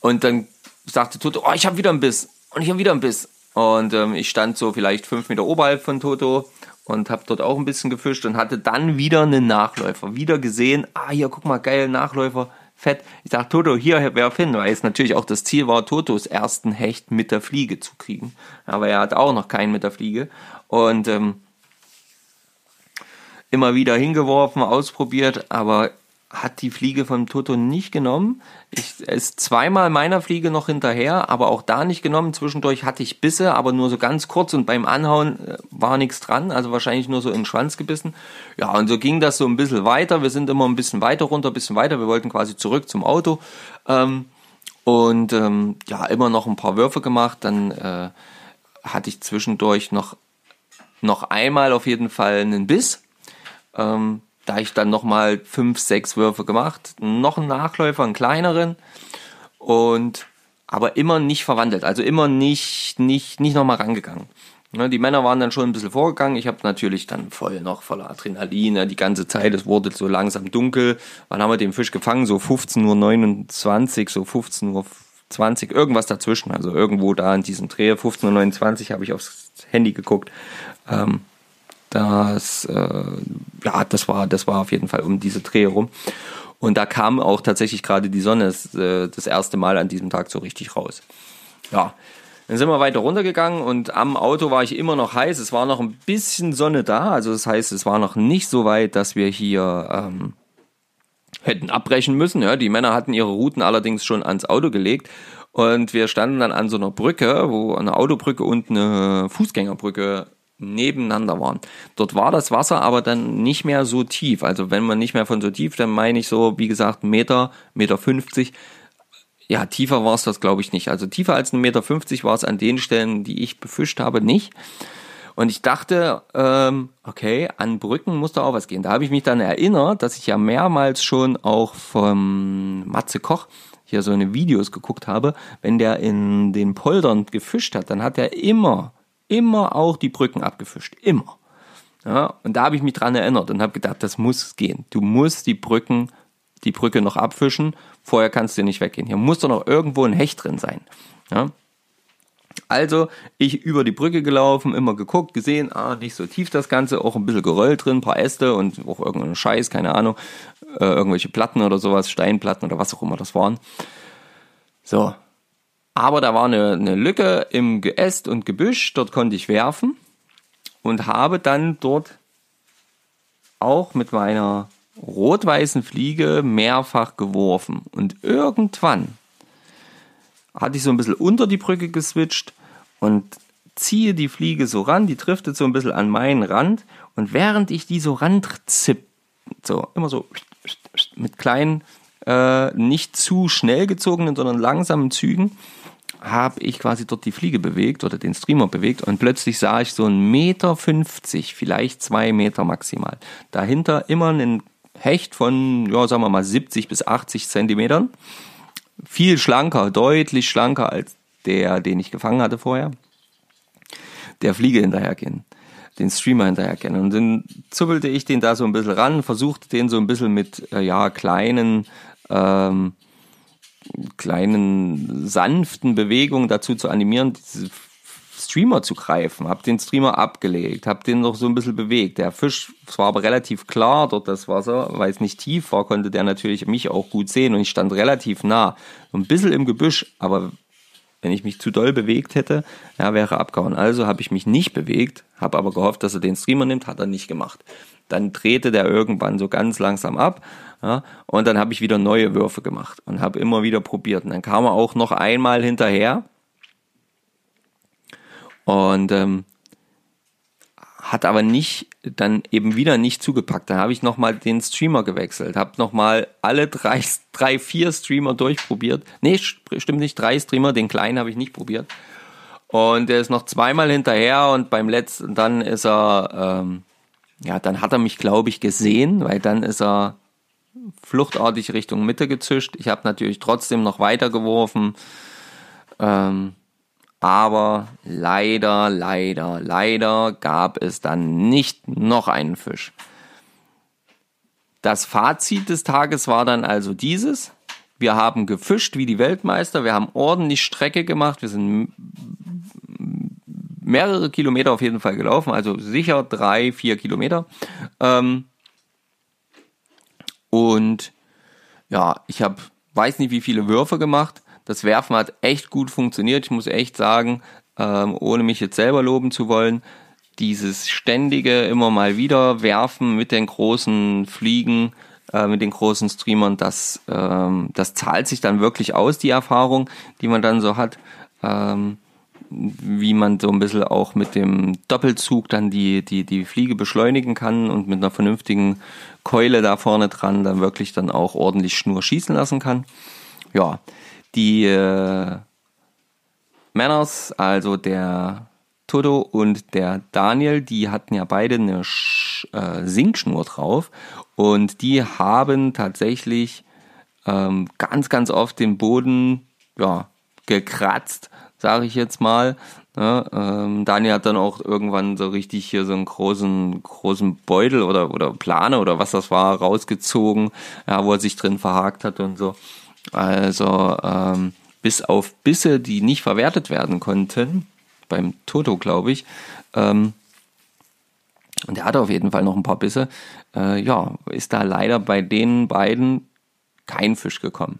Und dann sagte Toto, oh, ich habe wieder einen Biss und ich habe wieder einen Biss. Und ähm, ich stand so vielleicht fünf Meter oberhalb von Toto und habe dort auch ein bisschen gefischt und hatte dann wieder einen Nachläufer. Wieder gesehen, ah, hier, guck mal, geil, Nachläufer, fett. Ich sag, Toto, hier werf hin, weil es natürlich auch das Ziel war, Totos ersten Hecht mit der Fliege zu kriegen. Aber er hat auch noch keinen mit der Fliege. Und ähm, immer wieder hingeworfen, ausprobiert, aber hat die Fliege vom Toto nicht genommen. Ich ist zweimal meiner Fliege noch hinterher, aber auch da nicht genommen. Zwischendurch hatte ich Bisse, aber nur so ganz kurz und beim Anhauen äh, war nichts dran, also wahrscheinlich nur so in den Schwanz gebissen. Ja, und so ging das so ein bisschen weiter. Wir sind immer ein bisschen weiter runter, ein bisschen weiter. Wir wollten quasi zurück zum Auto. Ähm, und ähm, ja, immer noch ein paar Würfe gemacht. Dann äh, hatte ich zwischendurch noch, noch einmal auf jeden Fall einen Biss. Ähm, da ich dann nochmal fünf, sechs Würfe gemacht, noch einen Nachläufer, einen kleineren und aber immer nicht verwandelt, also immer nicht, nicht, nicht nochmal rangegangen. Ne, die Männer waren dann schon ein bisschen vorgegangen. Ich habe natürlich dann voll noch voller Adrenalin die ganze Zeit. Es wurde so langsam dunkel. Wann haben wir den Fisch gefangen? So 15.29 Uhr, so 15.20 Uhr, irgendwas dazwischen. Also irgendwo da in diesem Dreh, 15.29 Uhr habe ich aufs Handy geguckt. Ähm, das, äh, ja, das war, das war auf jeden Fall um diese Dreh rum. Und da kam auch tatsächlich gerade die Sonne das, äh, das erste Mal an diesem Tag so richtig raus. Ja, dann sind wir weiter runtergegangen und am Auto war ich immer noch heiß. Es war noch ein bisschen Sonne da, also das heißt, es war noch nicht so weit, dass wir hier ähm, hätten abbrechen müssen. Ja, die Männer hatten ihre Routen allerdings schon ans Auto gelegt und wir standen dann an so einer Brücke, wo eine Autobrücke und eine Fußgängerbrücke nebeneinander waren. Dort war das Wasser aber dann nicht mehr so tief. Also wenn man nicht mehr von so tief, dann meine ich so, wie gesagt, Meter, Meter 50. Ja, tiefer war es das glaube ich nicht. Also tiefer als ein Meter 50 war es an den Stellen, die ich befischt habe, nicht. Und ich dachte, ähm, okay, an Brücken muss da auch was gehen. Da habe ich mich dann erinnert, dass ich ja mehrmals schon auch vom Matze Koch hier so eine Videos geguckt habe. Wenn der in den Poldern gefischt hat, dann hat er immer immer auch die Brücken abgefischt. Immer. Ja, und da habe ich mich dran erinnert und habe gedacht, das muss gehen. Du musst die Brücken, die Brücke noch abfischen. Vorher kannst du nicht weggehen. Hier muss doch noch irgendwo ein Hecht drin sein. Ja. Also, ich über die Brücke gelaufen, immer geguckt, gesehen, ah, nicht so tief das Ganze, auch ein bisschen Geröll drin, ein paar Äste und auch irgendein Scheiß, keine Ahnung, äh, irgendwelche Platten oder sowas, Steinplatten oder was auch immer das waren. So, aber da war eine, eine Lücke im Geäst und Gebüsch, dort konnte ich werfen und habe dann dort auch mit meiner rot-weißen Fliege mehrfach geworfen. Und irgendwann hatte ich so ein bisschen unter die Brücke geswitcht und ziehe die Fliege so ran, die driftet so ein bisschen an meinen Rand und während ich die so ranzipp, so immer so mit kleinen, äh, nicht zu schnell gezogenen, sondern langsamen Zügen, habe ich quasi dort die Fliege bewegt oder den Streamer bewegt und plötzlich sah ich so einen Meter, 50, vielleicht zwei Meter maximal. Dahinter immer einen Hecht von, ja, sagen wir mal 70 bis 80 Zentimetern. Viel schlanker, deutlich schlanker als der, den ich gefangen hatte vorher. der Fliege hinterhergehen, den Streamer hinterhergehen. Und dann zuppelte ich den da so ein bisschen ran, versuchte den so ein bisschen mit äh, ja kleinen ähm, kleinen sanften Bewegungen dazu zu animieren, diese Streamer zu greifen. Hab den Streamer abgelegt, hab den noch so ein bisschen bewegt. Der Fisch, war aber relativ klar dort das Wasser, weil es nicht tief war, konnte der natürlich mich auch gut sehen und ich stand relativ nah. So ein bisschen im Gebüsch, aber wenn ich mich zu doll bewegt hätte, ja, wäre abgehauen. Also habe ich mich nicht bewegt, habe aber gehofft, dass er den Streamer nimmt, hat er nicht gemacht. Dann drehte der irgendwann so ganz langsam ab ja, und dann habe ich wieder neue Würfe gemacht und habe immer wieder probiert. Und dann kam er auch noch einmal hinterher und ähm, hat aber nicht, dann eben wieder nicht zugepackt. Dann habe ich nochmal den Streamer gewechselt, habe nochmal alle drei, drei, vier Streamer durchprobiert. Nee, stimmt nicht, drei Streamer, den kleinen habe ich nicht probiert. Und er ist noch zweimal hinterher und beim letzten, dann ist er, ähm, ja, dann hat er mich, glaube ich, gesehen, weil dann ist er fluchtartig Richtung Mitte gezischt. Ich habe natürlich trotzdem noch weiter geworfen. Ähm, aber leider, leider, leider gab es dann nicht noch einen Fisch. Das Fazit des Tages war dann also dieses. Wir haben gefischt wie die Weltmeister, wir haben ordentlich Strecke gemacht, wir sind mehrere Kilometer auf jeden Fall gelaufen, also sicher drei, vier Kilometer. Ähm, und ja, ich habe, weiß nicht wie viele Würfe gemacht, das Werfen hat echt gut funktioniert. Ich muss echt sagen, ähm, ohne mich jetzt selber loben zu wollen, dieses ständige immer mal wieder werfen mit den großen Fliegen, äh, mit den großen Streamern, das, ähm, das zahlt sich dann wirklich aus, die Erfahrung, die man dann so hat. Ähm, wie man so ein bisschen auch mit dem Doppelzug dann die, die, die Fliege beschleunigen kann und mit einer vernünftigen Keule da vorne dran dann wirklich dann auch ordentlich Schnur schießen lassen kann. Ja, die äh, Männers, also der Toto und der Daniel, die hatten ja beide eine Sch äh, Sinkschnur drauf und die haben tatsächlich ähm, ganz, ganz oft den Boden ja, gekratzt, sage ich jetzt mal. Ne? ähm, Daniel hat dann auch irgendwann so richtig hier so einen großen, großen Beutel oder, oder Plane oder was das war, rausgezogen, ja, wo er sich drin verhakt hat und so. Also ähm, bis auf Bisse, die nicht verwertet werden konnten, beim Toto, glaube ich, ähm, und er hatte auf jeden Fall noch ein paar Bisse, äh, ja, ist da leider bei den beiden kein Fisch gekommen.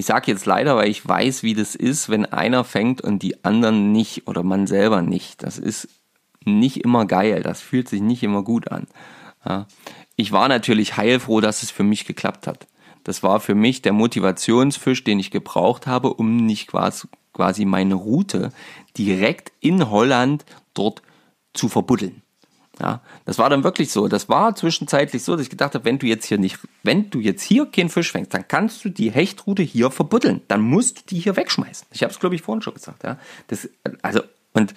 Ich sage jetzt leider, weil ich weiß, wie das ist, wenn einer fängt und die anderen nicht oder man selber nicht. Das ist nicht immer geil, das fühlt sich nicht immer gut an. Ja. Ich war natürlich heilfroh, dass es für mich geklappt hat. Das war für mich der Motivationsfisch, den ich gebraucht habe, um nicht quasi, quasi meine Route direkt in Holland dort zu verbuddeln. Ja, das war dann wirklich so. Das war zwischenzeitlich so, dass ich gedacht habe, wenn du jetzt hier nicht, wenn du jetzt hier keinen Fisch fängst, dann kannst du die Hechtroute hier verbuddeln. Dann musst du die hier wegschmeißen. Ich habe es, glaube ich, vorhin schon gesagt. Ja, das, also und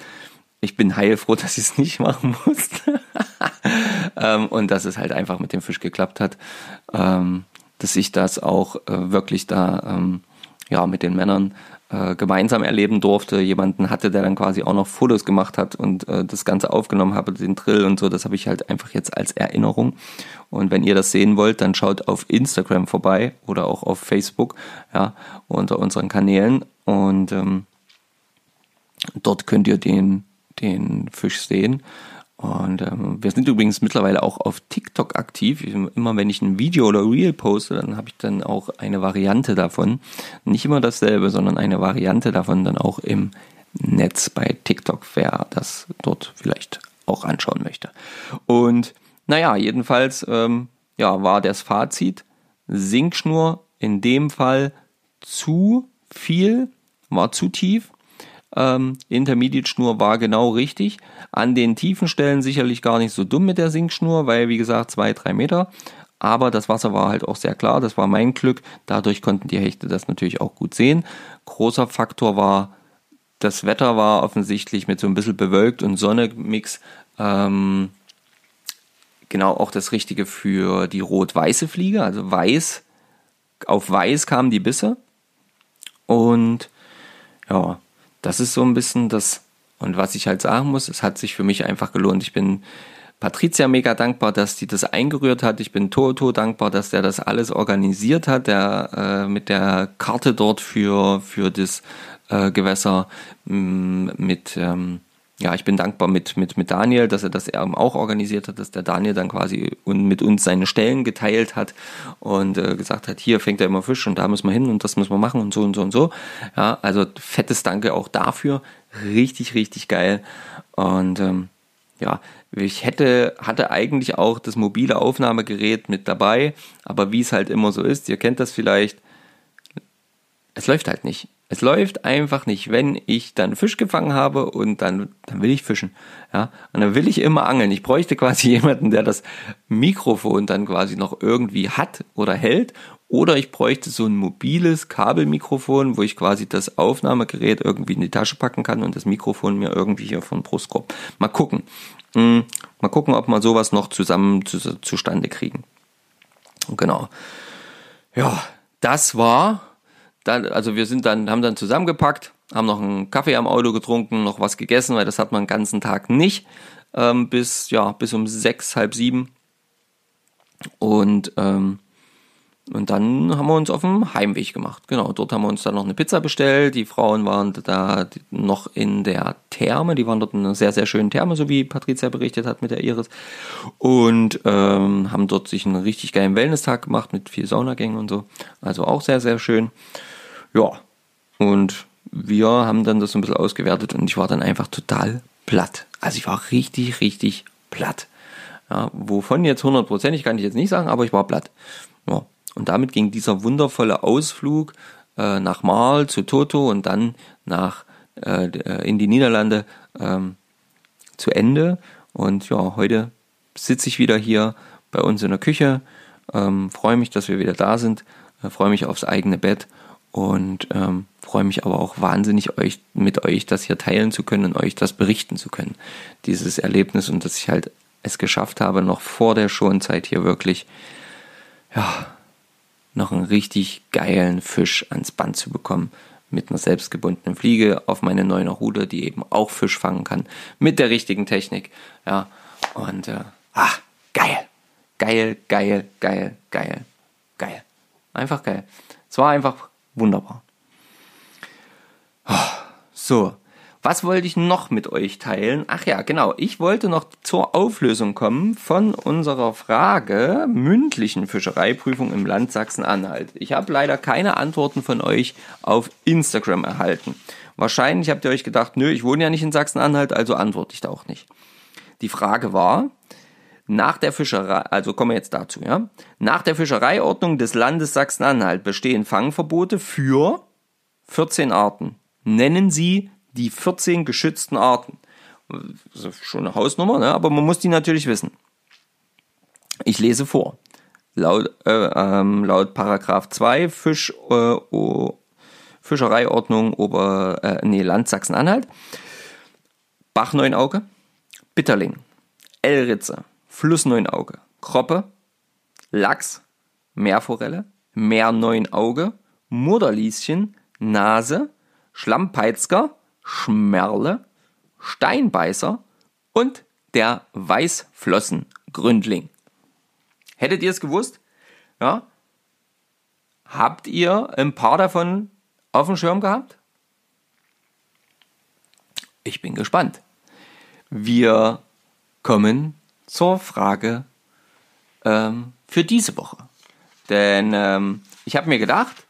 ich bin heilfroh, dass ich es nicht machen musste ähm, und dass es halt einfach mit dem Fisch geklappt hat. Ähm, dass ich das auch äh, wirklich da ähm, ja mit den Männern äh, gemeinsam erleben durfte. Jemanden hatte, der dann quasi auch noch Fotos gemacht hat und äh, das Ganze aufgenommen habe, den Drill und so. Das habe ich halt einfach jetzt als Erinnerung. Und wenn ihr das sehen wollt, dann schaut auf Instagram vorbei oder auch auf Facebook, ja, unter unseren Kanälen. Und ähm, dort könnt ihr den, den Fisch sehen. Und ähm, wir sind übrigens mittlerweile auch auf TikTok aktiv. Immer wenn ich ein Video oder Reel poste, dann habe ich dann auch eine Variante davon. Nicht immer dasselbe, sondern eine Variante davon dann auch im Netz bei TikTok, wer das dort vielleicht auch anschauen möchte. Und naja, jedenfalls ähm, ja, war das Fazit, Sinkschnur in dem Fall zu viel, war zu tief ähm, Intermediate-Schnur war genau richtig. An den tiefen Stellen sicherlich gar nicht so dumm mit der Sinkschnur, weil wie gesagt zwei, drei Meter. Aber das Wasser war halt auch sehr klar, das war mein Glück. Dadurch konnten die Hechte das natürlich auch gut sehen. Großer Faktor war, das Wetter war offensichtlich mit so ein bisschen bewölkt und Sonne-Mix ähm, genau auch das Richtige für die rot-weiße Fliege. Also weiß, auf weiß kamen die Bisse. Und ja, das ist so ein bisschen das Und was ich halt sagen muss, es hat sich für mich einfach gelohnt. Ich bin Patricia mega dankbar, dass die das eingerührt hat. Ich bin Toto dankbar, dass der das alles organisiert hat, der äh, mit der Karte dort für, für das äh, Gewässer mit ähm, ja, ich bin dankbar mit, mit, mit Daniel, dass er das eben auch organisiert hat, dass der Daniel dann quasi mit uns seine Stellen geteilt hat und äh, gesagt hat, hier fängt er immer Fisch und da müssen wir hin und das müssen wir machen und so und so und so. Ja, also fettes Danke auch dafür. Richtig, richtig geil. Und ähm, ja, ich hätte, hatte eigentlich auch das mobile Aufnahmegerät mit dabei, aber wie es halt immer so ist, ihr kennt das vielleicht, es läuft halt nicht. Es läuft einfach nicht, wenn ich dann Fisch gefangen habe und dann, dann will ich fischen. Ja, und dann will ich immer angeln. Ich bräuchte quasi jemanden, der das Mikrofon dann quasi noch irgendwie hat oder hält. Oder ich bräuchte so ein mobiles Kabelmikrofon, wo ich quasi das Aufnahmegerät irgendwie in die Tasche packen kann und das Mikrofon mir irgendwie hier von Brustkorb. Mal gucken. Hm, mal gucken, ob wir sowas noch zusammen zu, zustande kriegen. Genau. Ja, das war dann, also wir sind dann, haben dann zusammengepackt, haben noch einen Kaffee am Auto getrunken, noch was gegessen, weil das hat man den ganzen Tag nicht, ähm, bis, ja, bis um sechs, halb sieben. Und ähm, und dann haben wir uns auf dem Heimweg gemacht. Genau, dort haben wir uns dann noch eine Pizza bestellt. Die Frauen waren da noch in der Therme. Die waren dort in einer sehr, sehr schönen Therme, so wie Patricia berichtet hat mit der Iris. Und ähm, haben dort sich einen richtig geilen Wellness-Tag gemacht mit viel Saunagängen und so. Also auch sehr, sehr schön. Ja, und wir haben dann das so ein bisschen ausgewertet und ich war dann einfach total platt. Also ich war richtig, richtig platt. Ja, wovon jetzt hundertprozentig kann ich jetzt nicht sagen, aber ich war platt. Ja, und damit ging dieser wundervolle Ausflug äh, nach Marl zu Toto und dann nach äh, äh, in die Niederlande ähm, zu Ende. Und ja, heute sitze ich wieder hier bei uns in der Küche, ähm, freue mich, dass wir wieder da sind, äh, freue mich aufs eigene Bett und ähm, freue mich aber auch wahnsinnig, euch mit euch das hier teilen zu können und euch das berichten zu können. Dieses Erlebnis und dass ich halt es geschafft habe, noch vor der Schonzeit hier wirklich ja, noch einen richtig geilen Fisch ans Band zu bekommen. Mit einer selbstgebundenen Fliege auf meine neue Rute, die eben auch Fisch fangen kann. Mit der richtigen Technik. Ja, und äh, ah, geil. Geil, geil, geil, geil, geil. Einfach geil. Es war einfach wunderbar. So, was wollte ich noch mit euch teilen? Ach ja, genau. Ich wollte noch zur Auflösung kommen von unserer Frage mündlichen Fischereiprüfung im Land Sachsen-Anhalt. Ich habe leider keine Antworten von euch auf Instagram erhalten. Wahrscheinlich habt ihr euch gedacht, nö, ich wohne ja nicht in Sachsen-Anhalt, also antworte ich da auch nicht. Die Frage war, nach der Fischerei, also kommen wir jetzt dazu, ja. Nach der Fischereiordnung des Landes Sachsen-Anhalt bestehen Fangverbote für 14 Arten. Nennen Sie die 14 geschützten Arten. Das ist schon eine Hausnummer, ne? aber man muss die natürlich wissen. Ich lese vor. Laut, äh, ähm, laut Paragraph 2 Fisch, äh, oh, Fischereiordnung Ober, äh, nee, Land Sachsen-Anhalt. Bachneunauge, Bitterling, Elritze, Flussneunauge, Kroppe, Lachs, Meerforelle, Meerneunauge, Mudderlieschen, Nase, Schlammpeitzger, Schmerle, Steinbeißer und der Weißflossengründling. Hättet ihr es gewusst? Ja? Habt ihr ein paar davon auf dem Schirm gehabt? Ich bin gespannt. Wir kommen zur Frage ähm, für diese Woche. Denn ähm, ich habe mir gedacht,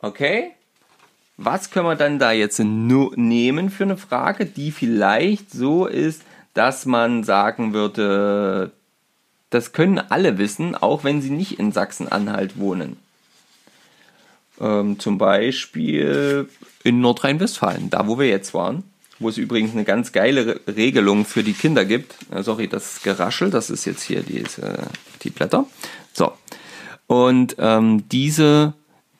okay, was können wir dann da jetzt nehmen für eine Frage, die vielleicht so ist, dass man sagen würde, das können alle wissen, auch wenn sie nicht in Sachsen-Anhalt wohnen. Ähm, zum Beispiel in Nordrhein-Westfalen, da wo wir jetzt waren, wo es übrigens eine ganz geile Regelung für die Kinder gibt. Äh, sorry, das Geraschel, das ist jetzt hier die, die Blätter. So. Und ähm, diese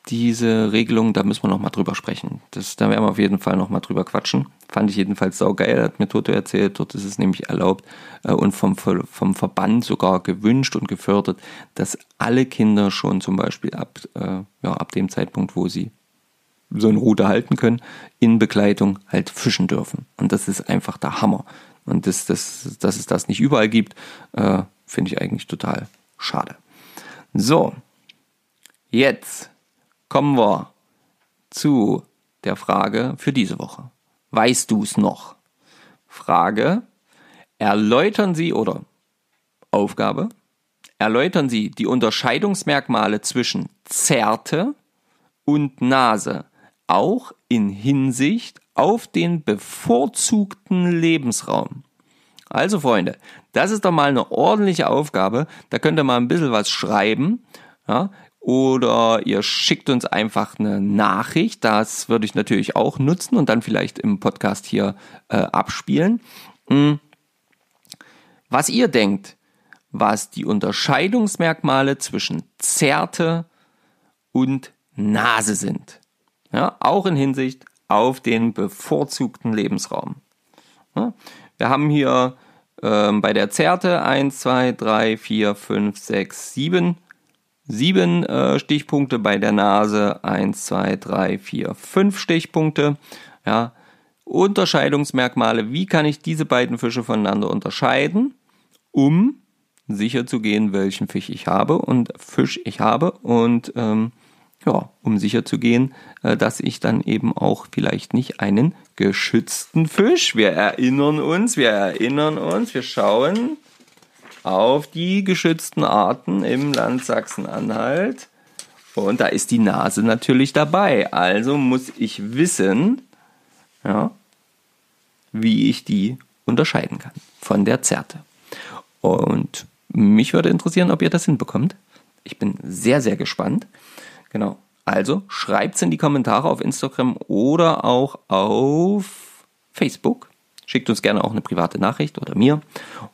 diese Regelung, da müssen wir nochmal drüber sprechen. Das, da werden wir auf jeden Fall nochmal drüber quatschen. Fand ich jedenfalls saugeil, hat mir Toto erzählt. Dort ist es nämlich erlaubt äh, und vom, vom Verband sogar gewünscht und gefördert, dass alle Kinder schon zum Beispiel ab, äh, ja, ab dem Zeitpunkt, wo sie so eine Route halten können, in Begleitung halt fischen dürfen. Und das ist einfach der Hammer. Und das, das, dass es das nicht überall gibt, äh, finde ich eigentlich total schade. So, jetzt kommen wir zu der Frage für diese Woche. Weißt du es noch? Frage, erläutern Sie oder Aufgabe, erläutern Sie die Unterscheidungsmerkmale zwischen Zerte und Nase, auch in Hinsicht auf den bevorzugten Lebensraum. Also Freunde, das ist doch mal eine ordentliche Aufgabe. Da könnt ihr mal ein bisschen was schreiben. Ja? Oder ihr schickt uns einfach eine Nachricht. Das würde ich natürlich auch nutzen und dann vielleicht im Podcast hier äh, abspielen. Hm. Was ihr denkt, was die Unterscheidungsmerkmale zwischen Zerte und Nase sind. Ja, auch in Hinsicht auf den bevorzugten Lebensraum. Ja, wir haben hier ähm, bei der Zerte 1, 2, 3, 4, 5, 6, 7. 7 äh, Stichpunkte bei der Nase 1, 2, 3, 4, 5 Stichpunkte. Ja, Unterscheidungsmerkmale, wie kann ich diese beiden Fische voneinander unterscheiden, um sicher zu gehen, welchen Fisch ich habe und Fisch ich habe und ähm, ja, um sicher zu gehen, äh, dass ich dann eben auch vielleicht nicht einen geschützten Fisch. Wir erinnern uns, wir erinnern uns, wir schauen auf die geschützten Arten im Land Sachsen-Anhalt. Und da ist die Nase natürlich dabei. Also muss ich wissen, ja, wie ich die unterscheiden kann von der Zerte. Und mich würde interessieren, ob ihr das hinbekommt. Ich bin sehr, sehr gespannt. Genau. Also schreibt es in die Kommentare auf Instagram oder auch auf Facebook. Schickt uns gerne auch eine private Nachricht oder mir.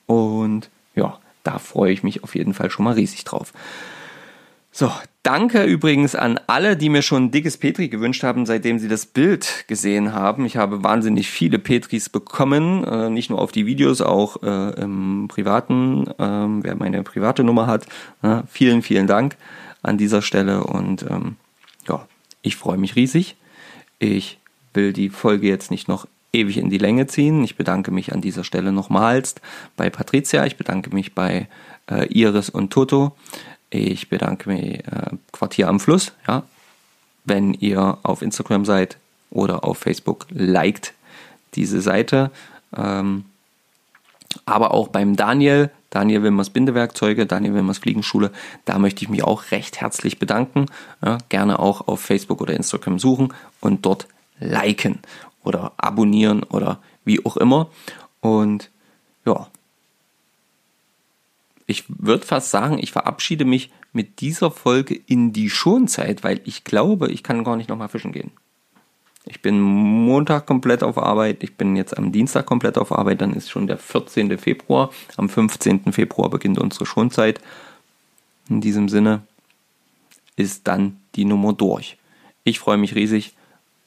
Und ja, da freue ich mich auf jeden Fall schon mal riesig drauf. So, danke übrigens an alle, die mir schon ein dickes Petri gewünscht haben, seitdem sie das Bild gesehen haben. Ich habe wahnsinnig viele Petris bekommen, äh, nicht nur auf die Videos, auch äh, im privaten, äh, wer meine private Nummer hat. vielen, vielen Dank an dieser Stelle und ähm, ja, ich freue mich riesig. Ich will die Folge jetzt nicht noch ewig in die Länge ziehen. Ich bedanke mich an dieser Stelle nochmals bei Patricia, ich bedanke mich bei äh, Iris und Toto. Ich bedanke mich äh, Quartier am Fluss, ja. Wenn ihr auf Instagram seid oder auf Facebook, liked diese Seite. Ähm, aber auch beim Daniel, Daniel Wilmers Bindewerkzeuge, Daniel Wilmers Fliegenschule, da möchte ich mich auch recht herzlich bedanken. Ja, gerne auch auf Facebook oder Instagram suchen und dort liken oder abonnieren oder wie auch immer. Und ja, ich würde fast sagen, ich verabschiede mich mit dieser Folge in die Schonzeit, weil ich glaube, ich kann gar nicht nochmal fischen gehen. Ich bin Montag komplett auf Arbeit, ich bin jetzt am Dienstag komplett auf Arbeit, dann ist schon der 14. Februar. Am 15. Februar beginnt unsere Schonzeit. In diesem Sinne ist dann die Nummer durch. Ich freue mich riesig.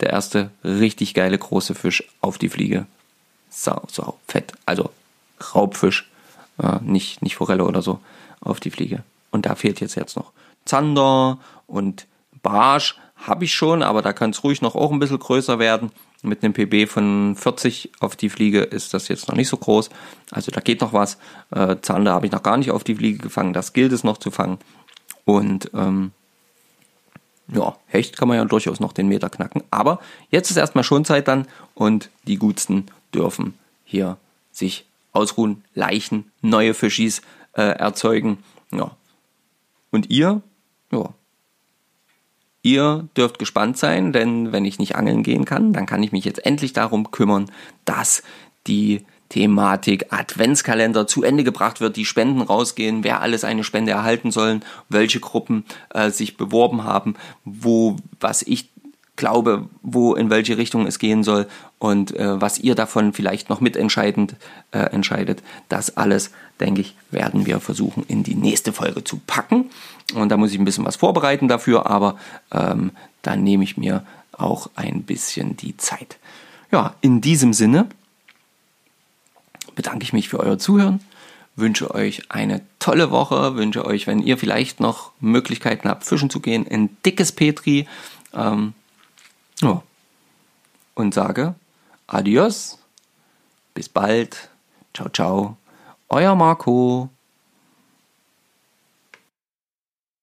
Der erste richtig geile große Fisch auf die Fliege. Sau, sau, fett. Also Raubfisch äh, nicht, nicht Forelle oder so, auf die Fliege. Und da fehlt jetzt jetzt noch Zander und Barsch habe ich schon, aber da kann es ruhig noch auch ein bisschen größer werden. Mit einem PB von 40 auf die Fliege ist das jetzt noch nicht so groß. Also da geht noch was. Äh, Zander habe ich noch gar nicht auf die Fliege gefangen. Das gilt es noch zu fangen. Und ähm, ja, Hecht kann man ja durchaus noch den Meter knacken. Aber jetzt ist erstmal schon Zeit dann und die Gutsten dürfen hier sich ausruhen, Leichen, neue Fischis äh, erzeugen. Ja. Und ihr, ja, ihr dürft gespannt sein, denn wenn ich nicht angeln gehen kann, dann kann ich mich jetzt endlich darum kümmern, dass die Thematik Adventskalender zu Ende gebracht wird, die Spenden rausgehen, wer alles eine Spende erhalten sollen, welche Gruppen äh, sich beworben haben, wo was ich glaube, wo in welche Richtung es gehen soll und äh, was ihr davon vielleicht noch mitentscheidend äh, entscheidet. Das alles, denke ich, werden wir versuchen in die nächste Folge zu packen. Und da muss ich ein bisschen was vorbereiten dafür, aber ähm, da nehme ich mir auch ein bisschen die Zeit. Ja, in diesem Sinne bedanke ich mich für euer Zuhören, wünsche euch eine tolle Woche, wünsche euch, wenn ihr vielleicht noch Möglichkeiten habt, fischen zu gehen, ein dickes Petri. Ähm, Ja. Und sage Adios. Bis bald. Ciao, ciao. Euer Marco.